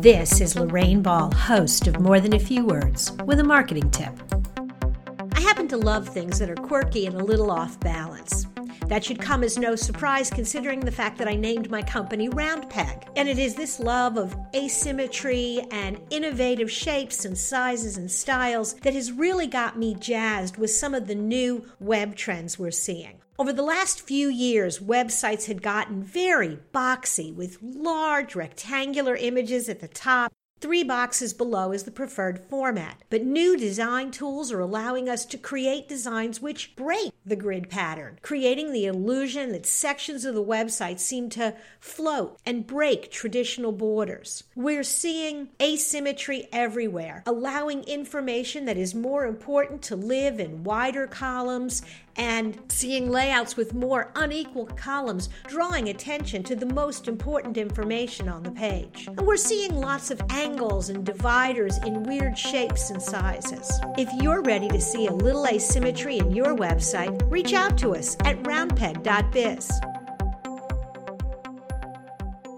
This is Lorraine Ball, host of More Than a Few Words, with a marketing tip. I happen to love things that are quirky and a little off balance. That should come as no surprise considering the fact that I named my company Round Peg. And it is this love of asymmetry and innovative shapes and sizes and styles that has really got me jazzed with some of the new web trends we're seeing. Over the last few years, websites had gotten very boxy with large rectangular images at the top Three boxes below is the preferred format, but new design tools are allowing us to create designs which break the grid pattern, creating the illusion that sections of the website seem to float and break traditional borders. We're seeing asymmetry everywhere, allowing information that is more important to live in wider columns and seeing layouts with more unequal columns, drawing attention to the most important information on the page. And we're seeing lots of angles and dividers in weird shapes and sizes. If you're ready to see a little asymmetry in your website, reach out to us at roundpeg.biz.